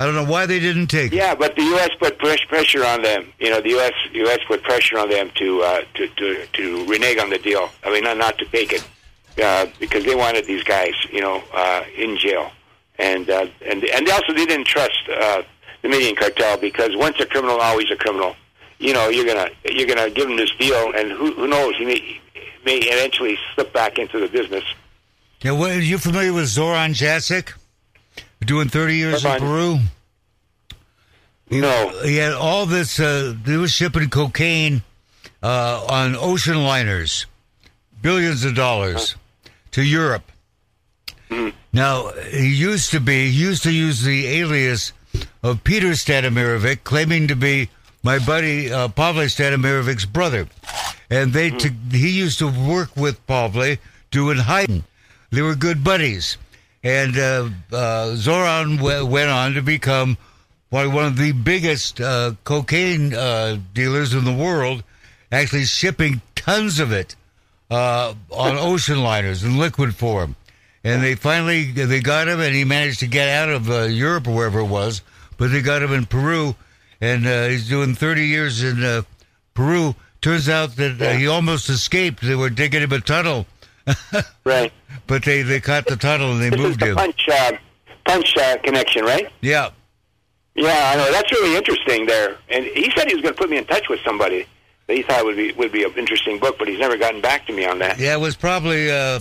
I don't know why they didn't take it. Yeah, but the U.S. put pres- pressure on them. You know, the U.S. U.S. put pressure on them to uh, to, to to renege on the deal. I mean, not not to take it uh, because they wanted these guys, you know, uh, in jail, and uh, and and they also they didn't trust uh, the Medellin cartel because once a criminal, always a criminal. You know, you're gonna you're gonna give him this deal, and who who knows? He may may eventually slip back into the business. Yeah, what, are you familiar with Zoran Jasic? Doing 30 years in Peru? No, He had all this, uh, he was shipping cocaine uh, on ocean liners, billions of dollars, to Europe. Now, he used to be, he used to use the alias of Peter Stanimirovic, claiming to be my buddy uh, Pavle Stanimirevic's brother. And they, t- he used to work with Pavle doing hiding. They were good buddies. And uh, uh, Zoran w- went on to become one one of the biggest uh, cocaine uh, dealers in the world, actually shipping tons of it uh, on ocean liners in liquid form. And they finally they got him, and he managed to get out of uh, Europe or wherever it was. But they got him in Peru, and uh, he's doing 30 years in uh, Peru. Turns out that uh, he almost escaped. They were digging him a tunnel, right. but they, they caught the tunnel and they This is moved the him. punch uh, punch uh, connection, right? Yeah. Yeah, I know. That's really interesting there. And he said he was going to put me in touch with somebody that he thought would be would be an interesting book, but he's never gotten back to me on that. Yeah, it was probably uh,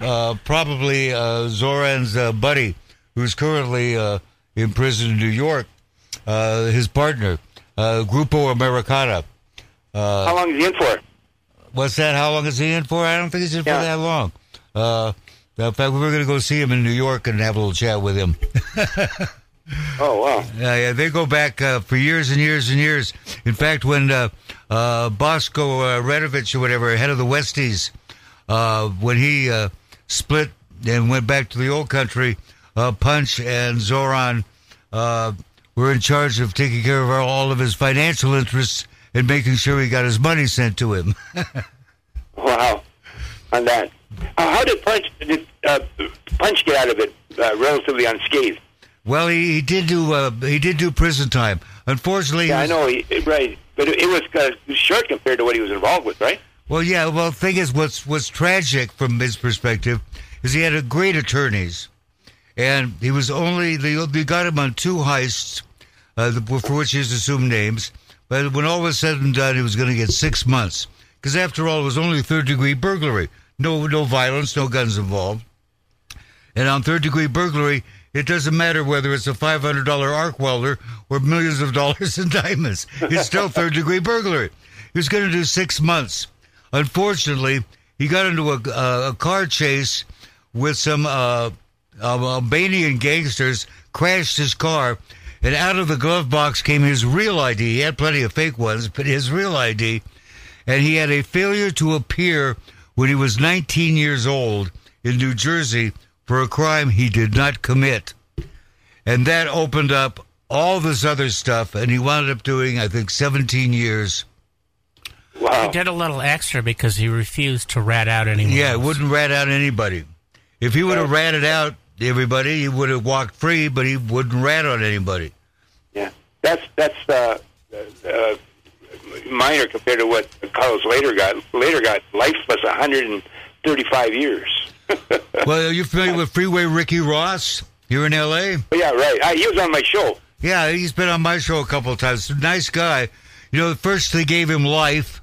uh, probably uh, Zoran's uh, buddy, who's currently uh, in prison in New York. Uh, his partner, uh, Grupo Americana. How long is he in for? What's that? How long is he in for? I don't think he's in Yeah. for that long. Uh, in fact, we were going to go see him in New York and have a little chat with him. Oh wow. Yeah, yeah, they go back uh, for years and years and years. In fact, when uh, uh, Bosco uh, Redovich or whatever, head of the Westies, uh, when he uh, split and went back to the old country, uh, Punch and Zoran uh, were in charge of taking care of all of his financial interests and making sure he got his money sent to him. Wow. On that. Uh, how did Punch did uh, Punch get out of it uh, relatively unscathed? well, he, he did do uh, he did do prison time. Unfortunately, Yeah, I know. He, right, but it, it was uh, short compared to what he was involved with, right? Well, yeah. Well, the thing is, what's what's tragic from his perspective is he had a great attorneys, and he was only they, they got him on two heists, uh, for which he's assumed names. But when all was said and done, he was going to get six months because after all, it was only third degree burglary. No, no violence, no guns involved. And on third degree burglary, it doesn't matter whether it's a five hundred dollar arc welder or millions of dollars in diamonds. It's still third degree burglary. He was going to do six months. Unfortunately, he got into a, a, a car chase with some uh, Albanian gangsters, crashed his car, and out of the glove box came his real ID. He had plenty of fake ones, but his real ID. And he had a failure to appear when he was 19 years old in New Jersey for a crime he did not commit. and that opened up all this other stuff. And he wound up doing, I think, 17 years. Wow. He did a little extra because he refused to rat out anyone. Yeah, else. wouldn't rat out anybody. If he would have ratted out everybody, he would have walked free, but he wouldn't rat on anybody. That's that's uh, uh, minor compared to what Carlos Lehder got. Lehder got life was 135 years. Well, are you familiar with Freeway Ricky Ross You're in L.A.? Yeah, right. I, he was on my show. Yeah, he's been on my show a couple of times. Nice guy. You know, first they gave him life,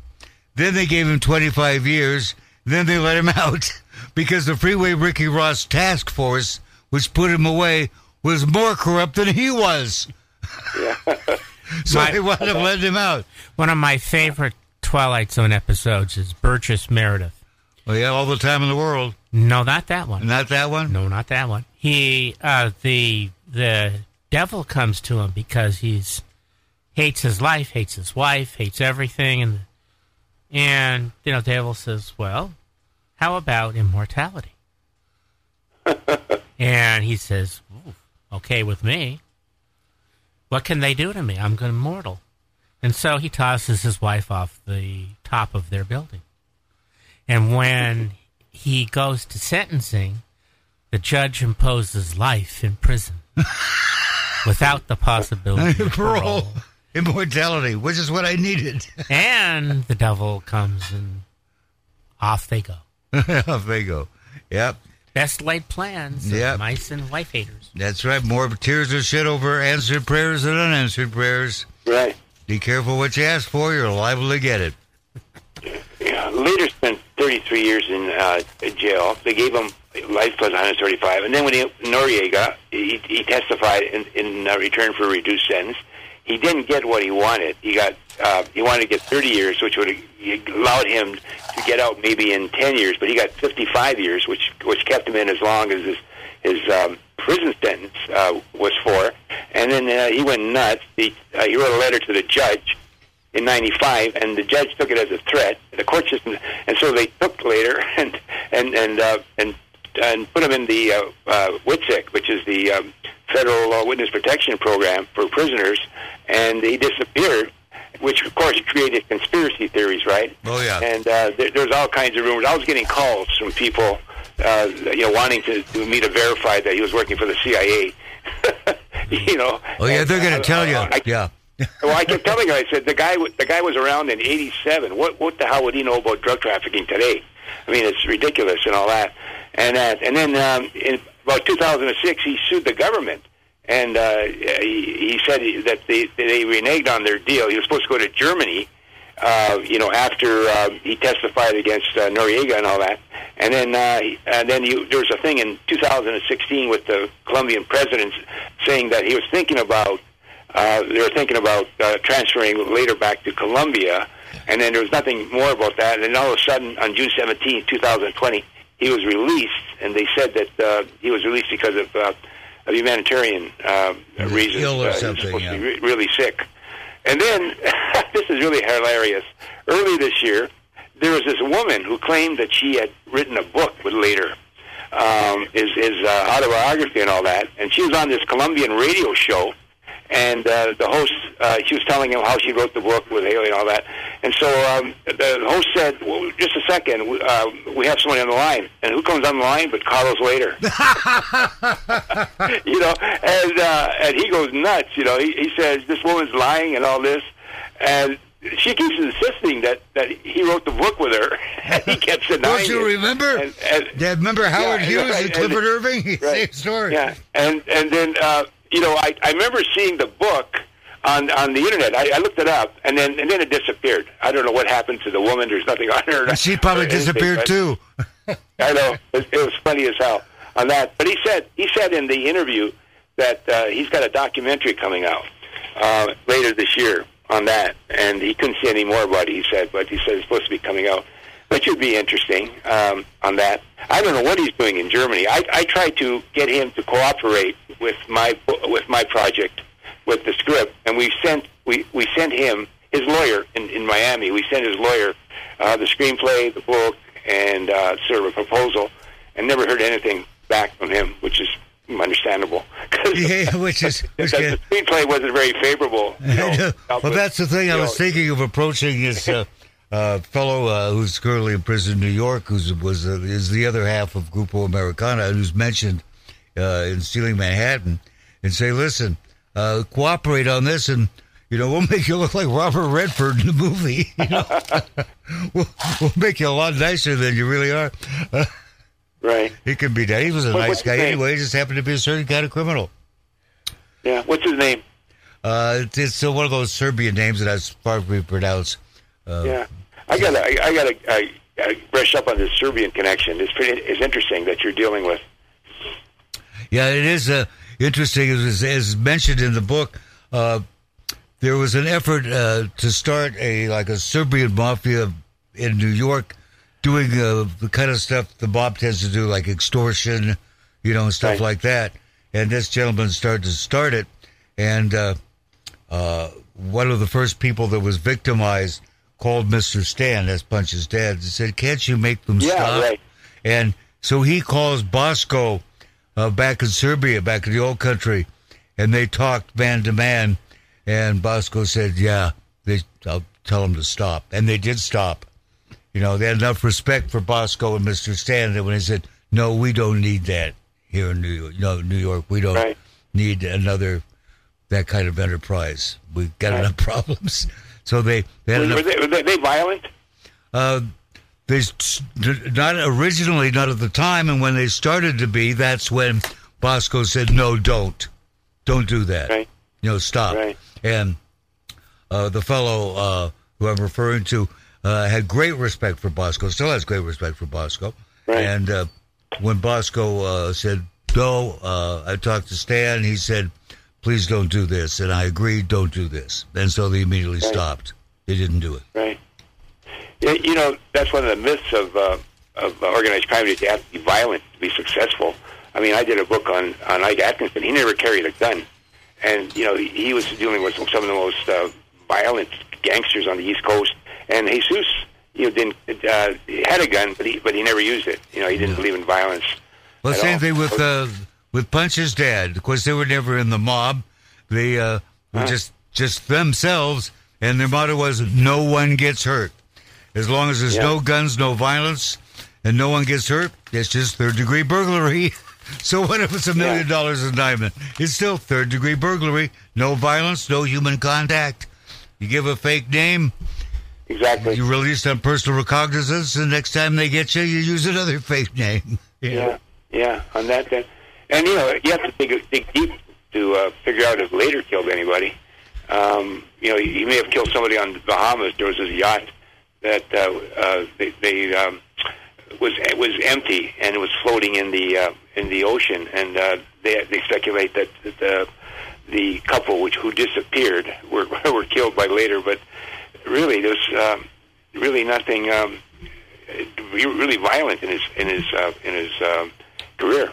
then they gave him 25 years, then they let him out because the Freeway Ricky Ross task force, which put him away, was more corrupt than he was. so My- they wound up letting him out. One of my favorite Twilight Zone episodes is Burgess Meredith. Well, yeah, all the time in the world. No, not that one. Not that one? No, not that one. He, uh, the the devil comes to him because he's hates his life, hates his wife, hates everything, and and you know, the devil says, "Well, how about immortality?" and he says, "Okay with me. What can they do to me? I'm immortal." And so he tosses his wife off the top of their building. And when he goes to sentencing, the judge imposes life in prison without the possibility of Parole. parole. Immortality, which is what I needed. And the devil comes and off they go. Off they go. Yep. Best laid plans of Yep. mice and wife haters. That's right. More tears of shit over answered prayers than unanswered prayers. Right. Be careful what you ask for. You're liable to get it. Yeah, Lehder spent 33 years in uh, jail. They gave him life plus 135, and then when he, Noriega, he, he testified in, in uh, return for a reduced sentence. He didn't get what he wanted. He got uh, he wanted to get 30 years, which would allowed him to get out maybe in 10 years, but he got 55 years, which which kept him in as long as his his um, prison sentence uh, was for. And then uh, he went nuts. He uh, he wrote a letter to the judge in '95, and the judge took it as a threat. The court system, and so they took Lehder and and and uh, and and put him in the uh, uh, WITSEC, which is the um, Federal uh, Witness Protection Program for prisoners, and he disappeared. Which of course created conspiracy theories, right? Oh, yeah. And uh, there, there's all kinds of rumors. I was getting calls from people, uh, you know, wanting to, to me to verify that he was working for the CIA. you know. Oh yeah, And, they're going uh, to tell you. I, Yeah. well, I kept telling her. I said the guy, the guy was around in '87. What, what the hell would he know about drug trafficking today? I mean, it's ridiculous and all that. And that, and then um, in about 2006, he sued the government, and uh, he, he said that they they reneged on their deal. He was supposed to go to Germany, uh, you know, after uh, he testified against uh, Noriega and all that. And then, uh, and then you, there was a thing in 2016 with the Colombian president saying that he was thinking about uh, they were thinking about uh, transferring Lehder back to Colombia, and then there was nothing more about that. And then all of a sudden, on June 17, 2020, he was released, and they said that uh, he was released because of, uh, of humanitarian uh, reasons. ill or Uh, something, supposed to be yeah. re- really sick. And then, this is really hilarious. Early this year, there was this woman who claimed that she had written a book with Lehder um, his, his uh, autobiography and all that. And she was on this Colombian radio show, and uh, the host, uh, she was telling him how she wrote the book with Haley and all that. And so um, the host said, well, just a second, we- uh, we have someone on the line. And who comes on the line but Carlos Lehder? you know, and uh, and he goes nuts. You know, he, he says this woman's lying and all this, and she keeps insisting that that he wrote the book with her. And he kept denying Don't you it. remember? And, and, Yeah, remember Howard Yeah, Hughes right, and Clifford and- Irving? Same story. Yeah, and and then uh, you know, I I remember seeing the book on on the internet. I, I looked it up, and then and then it disappeared. I don't know what happened to the woman. There's nothing on her. And she probably anything, disappeared too. I know it, it was funny as hell on that. But he said he said in the interview that uh, he's got a documentary coming out uh, later this year on that, and he couldn't say any more about it. He said, but he said it's supposed to be coming out. That would be interesting um, on that. I don't know what he's doing in Germany. I, I tried to get him to cooperate with my with my project with the script, and we sent we we sent him his lawyer in, in Miami. We sent his lawyer uh, the screenplay, the book, and uh, sort of a proposal, and never heard anything back from him, which is understandable. Yeah, which is which the screenplay wasn't very favorable. you know, well, but, that's the thing. I was know, thinking of approaching is uh, uh, fellow uh, who's currently in prison in New York, who's was uh, is the other half of Grupo Americana, who's mentioned uh, in Stealing Manhattan, and say, "Listen, uh, cooperate on this, and you know we'll make you look like Robert Redford in the movie. You know, we'll, we'll make you a lot nicer than you really are." Right. he can be that. He was a What- nice guy anyway. He just happened to be a certain kind of criminal. Yeah. What's his name? Uh, it's, it's one of those Serbian names that I to pronounce. Uh, Yeah. I got I, I got to I, brush up on this Serbian connection. It's pretty. It's interesting that you're dealing with. Yeah, it is uh, interesting. As, as mentioned in the book, uh, there was an effort uh, to start a like a Serbian mafia in New York, doing uh, the kind of stuff the mob tends to do, like extortion, you know, and stuff Right. like that. And this gentleman started to start it, and uh, uh, one of the first people that was victimized called Mister Stan, that's Punch's dad, and said, "Can't you make them Yeah, stop?" right. And so he calls Bosco uh, back in Serbia, back in the old country, and they talked man to man. And Bosco said, "Yeah, they, I'll tell them to stop," and they did stop. You know, they had enough respect for Bosco and Mister Stan that when they said, "No, we don't need that here in New York. No, New York, we don't Right. need another that kind of enterprise. We've got Right. enough problems." So they they Were, enough they, were they, violent? uh, they not originally, not at the time, and when they started to be, that's when Bosco said, "No, don't, don't do that. Right. You know, stop." Right. And uh, the fellow uh, who I'm referring to uh, had great respect for Bosco, still has great respect for Bosco. Right. And uh, when Bosco uh, said, "No," uh, I talked to Stan. He said, "Please don't do this," and I agreed, "Don't do this." And so they immediately Right. stopped. They didn't do it. Right. You know, that's one of the myths of uh, of organized crime is you have to be violent to be successful. I mean, I did a book on on Ike Atkinson. He never carried a gun, and you know, he, he was dealing with some of the most uh, violent gangsters on the East Coast. And Jesus, you know, didn't uh, had a gun, but he but he never used it. You know, he didn't believe in violence. Well, same all. thing with uh, with Punch's dad. Of course, they were never in the mob. They uh, were Huh. just just themselves, and their motto was "No one gets hurt." As long as there's Yeah. no guns, no violence, and no one gets hurt, it's just third degree burglary. So what if it's a million Yeah. dollars diamond? It's still third degree burglary. No violence, no human contact. You give a fake name, Exactly. you release on personal recognizance, and next time they get you, you use another fake name. Yeah, yeah, on that then. And you know, you have to dig dig deep to uh, figure out if Lehder killed anybody. Um, you know, he may have killed somebody on the Bahamas. There was this yacht that uh, uh, they, they um, was was empty and it was floating in the uh, in the ocean, and uh, they they speculate that the the couple which who disappeared were were killed by Lehder, but really there's um, really nothing. Um, really violent in his in his uh, in his um, career.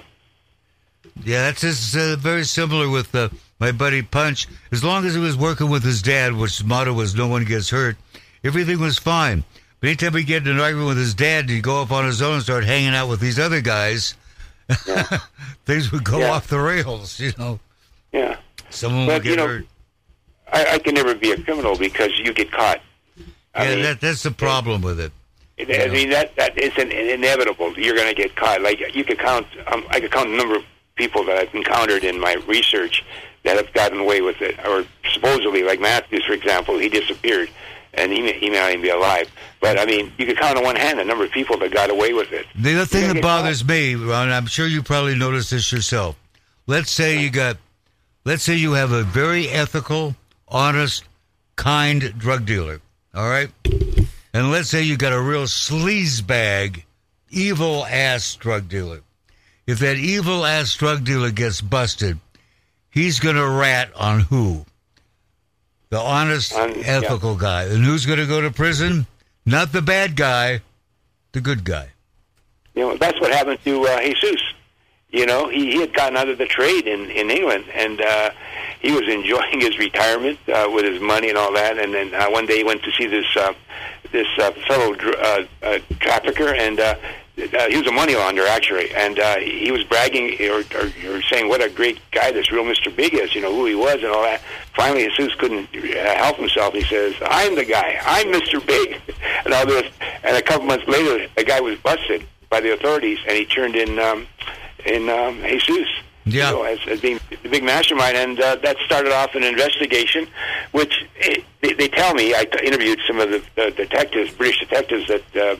Yeah, that's just, uh, very similar with uh, my buddy Punch. As long as he was working with his dad, which his motto was "No one gets hurt," everything was fine. But anytime he get in an argument with his dad, he'd go off on his own and start hanging out with these other guys. Things would go Yeah. off the rails. You know, Yeah, someone But, would get you know, hurt. I, I can never be a criminal because you get caught. I Yeah, mean, that, that's the problem with it. I mean that that is an, inevitable. You're going to get caught. Like you could count. Um, I could count the number of people that I've encountered in my research that have gotten away with it, or supposedly, like Matthews, for example, he disappeared, and he may, he may not even be alive. But I mean, you could count on one hand the number of people that got away with it. The other thing that bothers me, Ron, I'm sure you probably noticed this yourself. Let's say you got, let's say you have a very ethical, honest, kind drug dealer, all right? And let's say you got a real sleazebag, evil ass drug dealer. If that evil ass drug dealer gets busted, he's going to rat on who? The honest, On- yeah. ethical guy. And who's going to go to prison? Not the bad guy, the good guy. You know, that's what happened to uh, Jesus. You know, he, he had gotten out of the trade in in England, and uh, he was enjoying his retirement uh, with his money and all that. And then uh, one day he went to see this uh, this uh, fellow dr- uh, uh, trafficker, and uh, uh, he was a money launderer actually, and uh, he was bragging or, or, or saying what a great guy this real Mr. Big is, you know who he was and all that. Finally, Jesus couldn't uh, help himself. He says, "I'm the guy. I'm Mr. Big," and all this. And a couple months later, the guy was busted by the authorities, and he turned in um, in um, Jesus. Yeah. You know, as, as being the big mastermind, and uh, that started off an investigation, which eh, they, they tell me I t- interviewed some of the, the detectives, British detectives that uh,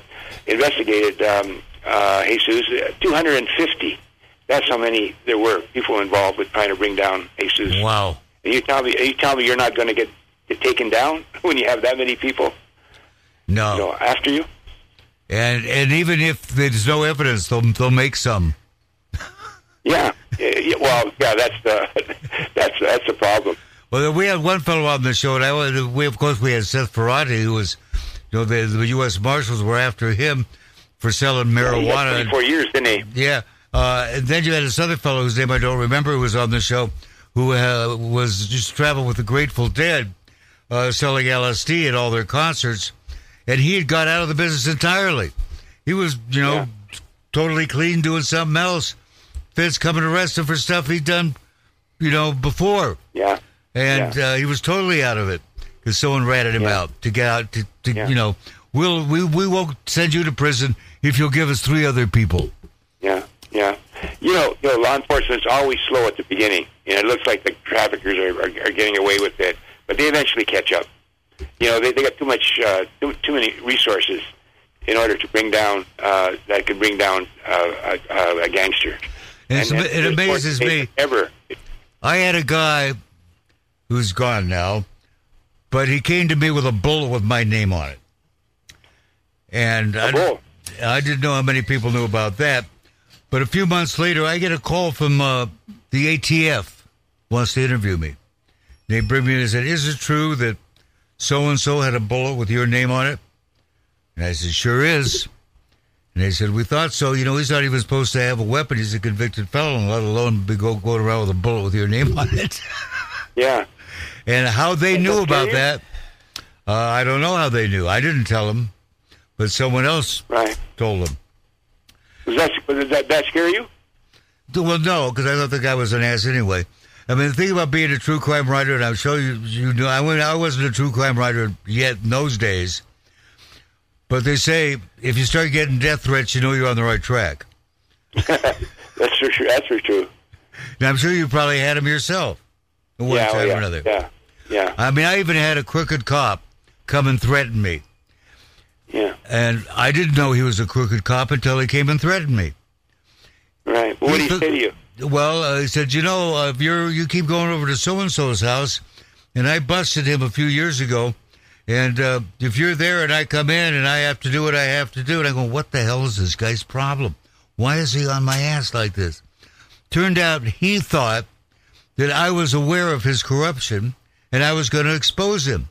investigated um, uh, Jesus. uh, 250. That's how many there were people involved with trying to bring down Jesus. Wow. And you tell me, you tell me you're not going to get, get taken down when you have that many people, No. you know, after you. And and even if there's no evidence, they'll they'll make some. Yeah. Yeah, Well, yeah, that's the that's that's the problem. Well, we had one fellow on the show, and I we of course we had Seth Ferranti, who was, you know, the, the U.S. Marshals were after him for selling marijuana. had 24 years, didn't he? Yeah. Uh, and then you had this other fellow whose name I don't remember who was on the show who uh, was just traveling with the Grateful Dead uh, selling LSD at all their concerts. And he had got out of the business entirely. He was, you know, Yeah. totally clean doing something else. Feds coming and arrest him for stuff he'd done, you know, before. Yeah. And uh, he was totally out of it because someone ratted him Yeah. out to get out to, to Yeah. you know, we'll, we, we won't send you to prison if you'll give us three other people. Yeah, yeah. You know, you know, law enforcement's always slow at the beginning. You know, it looks like the traffickers are, are, are getting away with it, but they eventually catch up. You know, they, they got too much, uh, too, too many resources in order to bring down uh, that could bring down uh, a, a gangster. It's, And it amazes me. Ever. I had a guy who's gone now, but he came to me with a bullet with my name on it. And I. I didn't know how many people knew about that. But a few months later, I get a call from uh, the ATF, wants to interview me. They bring me in and said, Is it true that so and so had a bullet with your name on it? And I said, Sure is. And they said, We thought so. You know, he's not even supposed to have a weapon. He's a convicted felon, let alone be go, going around with a bullet with your name on it. Yeah. and how they Does knew about that, uh, I don't know how they knew. I didn't tell them, but someone else Right. told them. Does that, does that, that scare you? Well, no, because I thought the guy was an ass anyway. I mean, the thing about being a true crime writer, and I'm sure you you know, I, went, I wasn't a true crime writer yet in those days, but they say if you start getting death threats, you know you're on the right track. That's for sure. That's for true. Now, I'm sure you probably had them yourself at one yeah, oh, time yeah, or another. Yeah. Yeah. I mean, I even had a crooked cop come and threaten me. Yeah. And I didn't know he was a crooked cop until he came and threatened me. Right. What do He took- say to you? Well, uh, he said, you know, uh, if you're you keep going over to so and so's house, and I busted him a few years ago, and uh, if you're there and I come in and I have to do what I have to do, and I go, what the hell is this guy's problem? Why is he on my ass like this? Turned out he thought that I was aware of his corruption and I was going to expose him.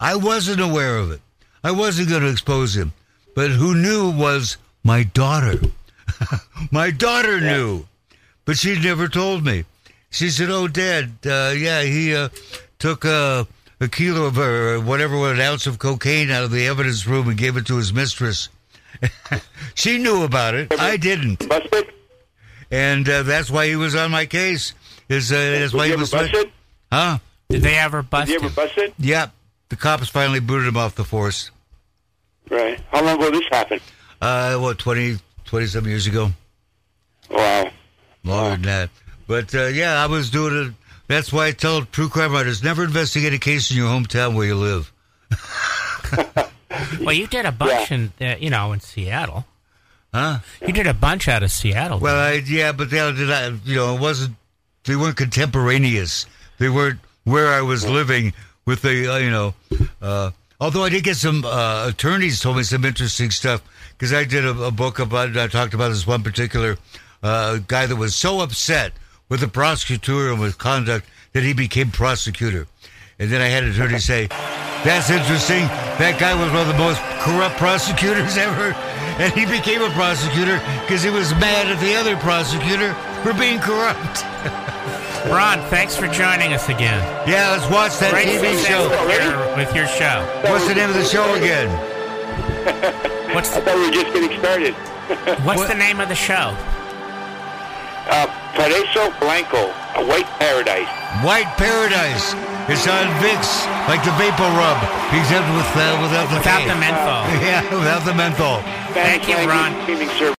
I wasn't aware of it. I wasn't going to expose him. But who knew was my daughter. my daughter knew, but she never told me. She said, "Oh, Dad, uh, yeah, he uh, took uh, a kilo of or whatever, an ounce of cocaine out of the evidence room and gave it to his mistress." she knew about it. I didn't, Busted? and uh, that's why he was on my case. Is uh, that's why he was busted? huh? Did they ever Was bust you ever him? busted? Yeah, the cops finally booted him off the force. Right. How long ago this happened? Uh, what 20, 20 some years ago, Wow. longer than that. But uh, yeah, I was doing it. That's why I tell true crime writers never investigate a case in your hometown where you live. Well, you did a bunch in, uh, you know, in Seattle. Huh? You did a bunch out of Seattle. Well, I, yeah, but they did not, you know, it wasn't. They weren't contemporaneous. They weren't where I was living with the, uh, you know. Uh, although I did get some uh, attorneys told me some interesting stuff because I did a, a book about. I talked about this one particular uh, guy that was so upset with the prosecutor and with conduct that he became prosecutor. And then I had an attorney say, "That's interesting. That guy was one of the most corrupt prosecutors ever." And he became a prosecutor because he was mad at the other prosecutor for being corrupt. Ron, thanks for joining us again. Yeah, let's watch that Great TV show. with your, with your show. What's the name of the show again? What's I thought we were just getting started. What's What- the name of the show? Uh, Paraíso Blanco, a white paradise. White Paradise. It's on ViX, like the vapor rub, except with uh, without the Without K. the menthol. Yeah, without the menthol. Thank you, Ron. Streaming service.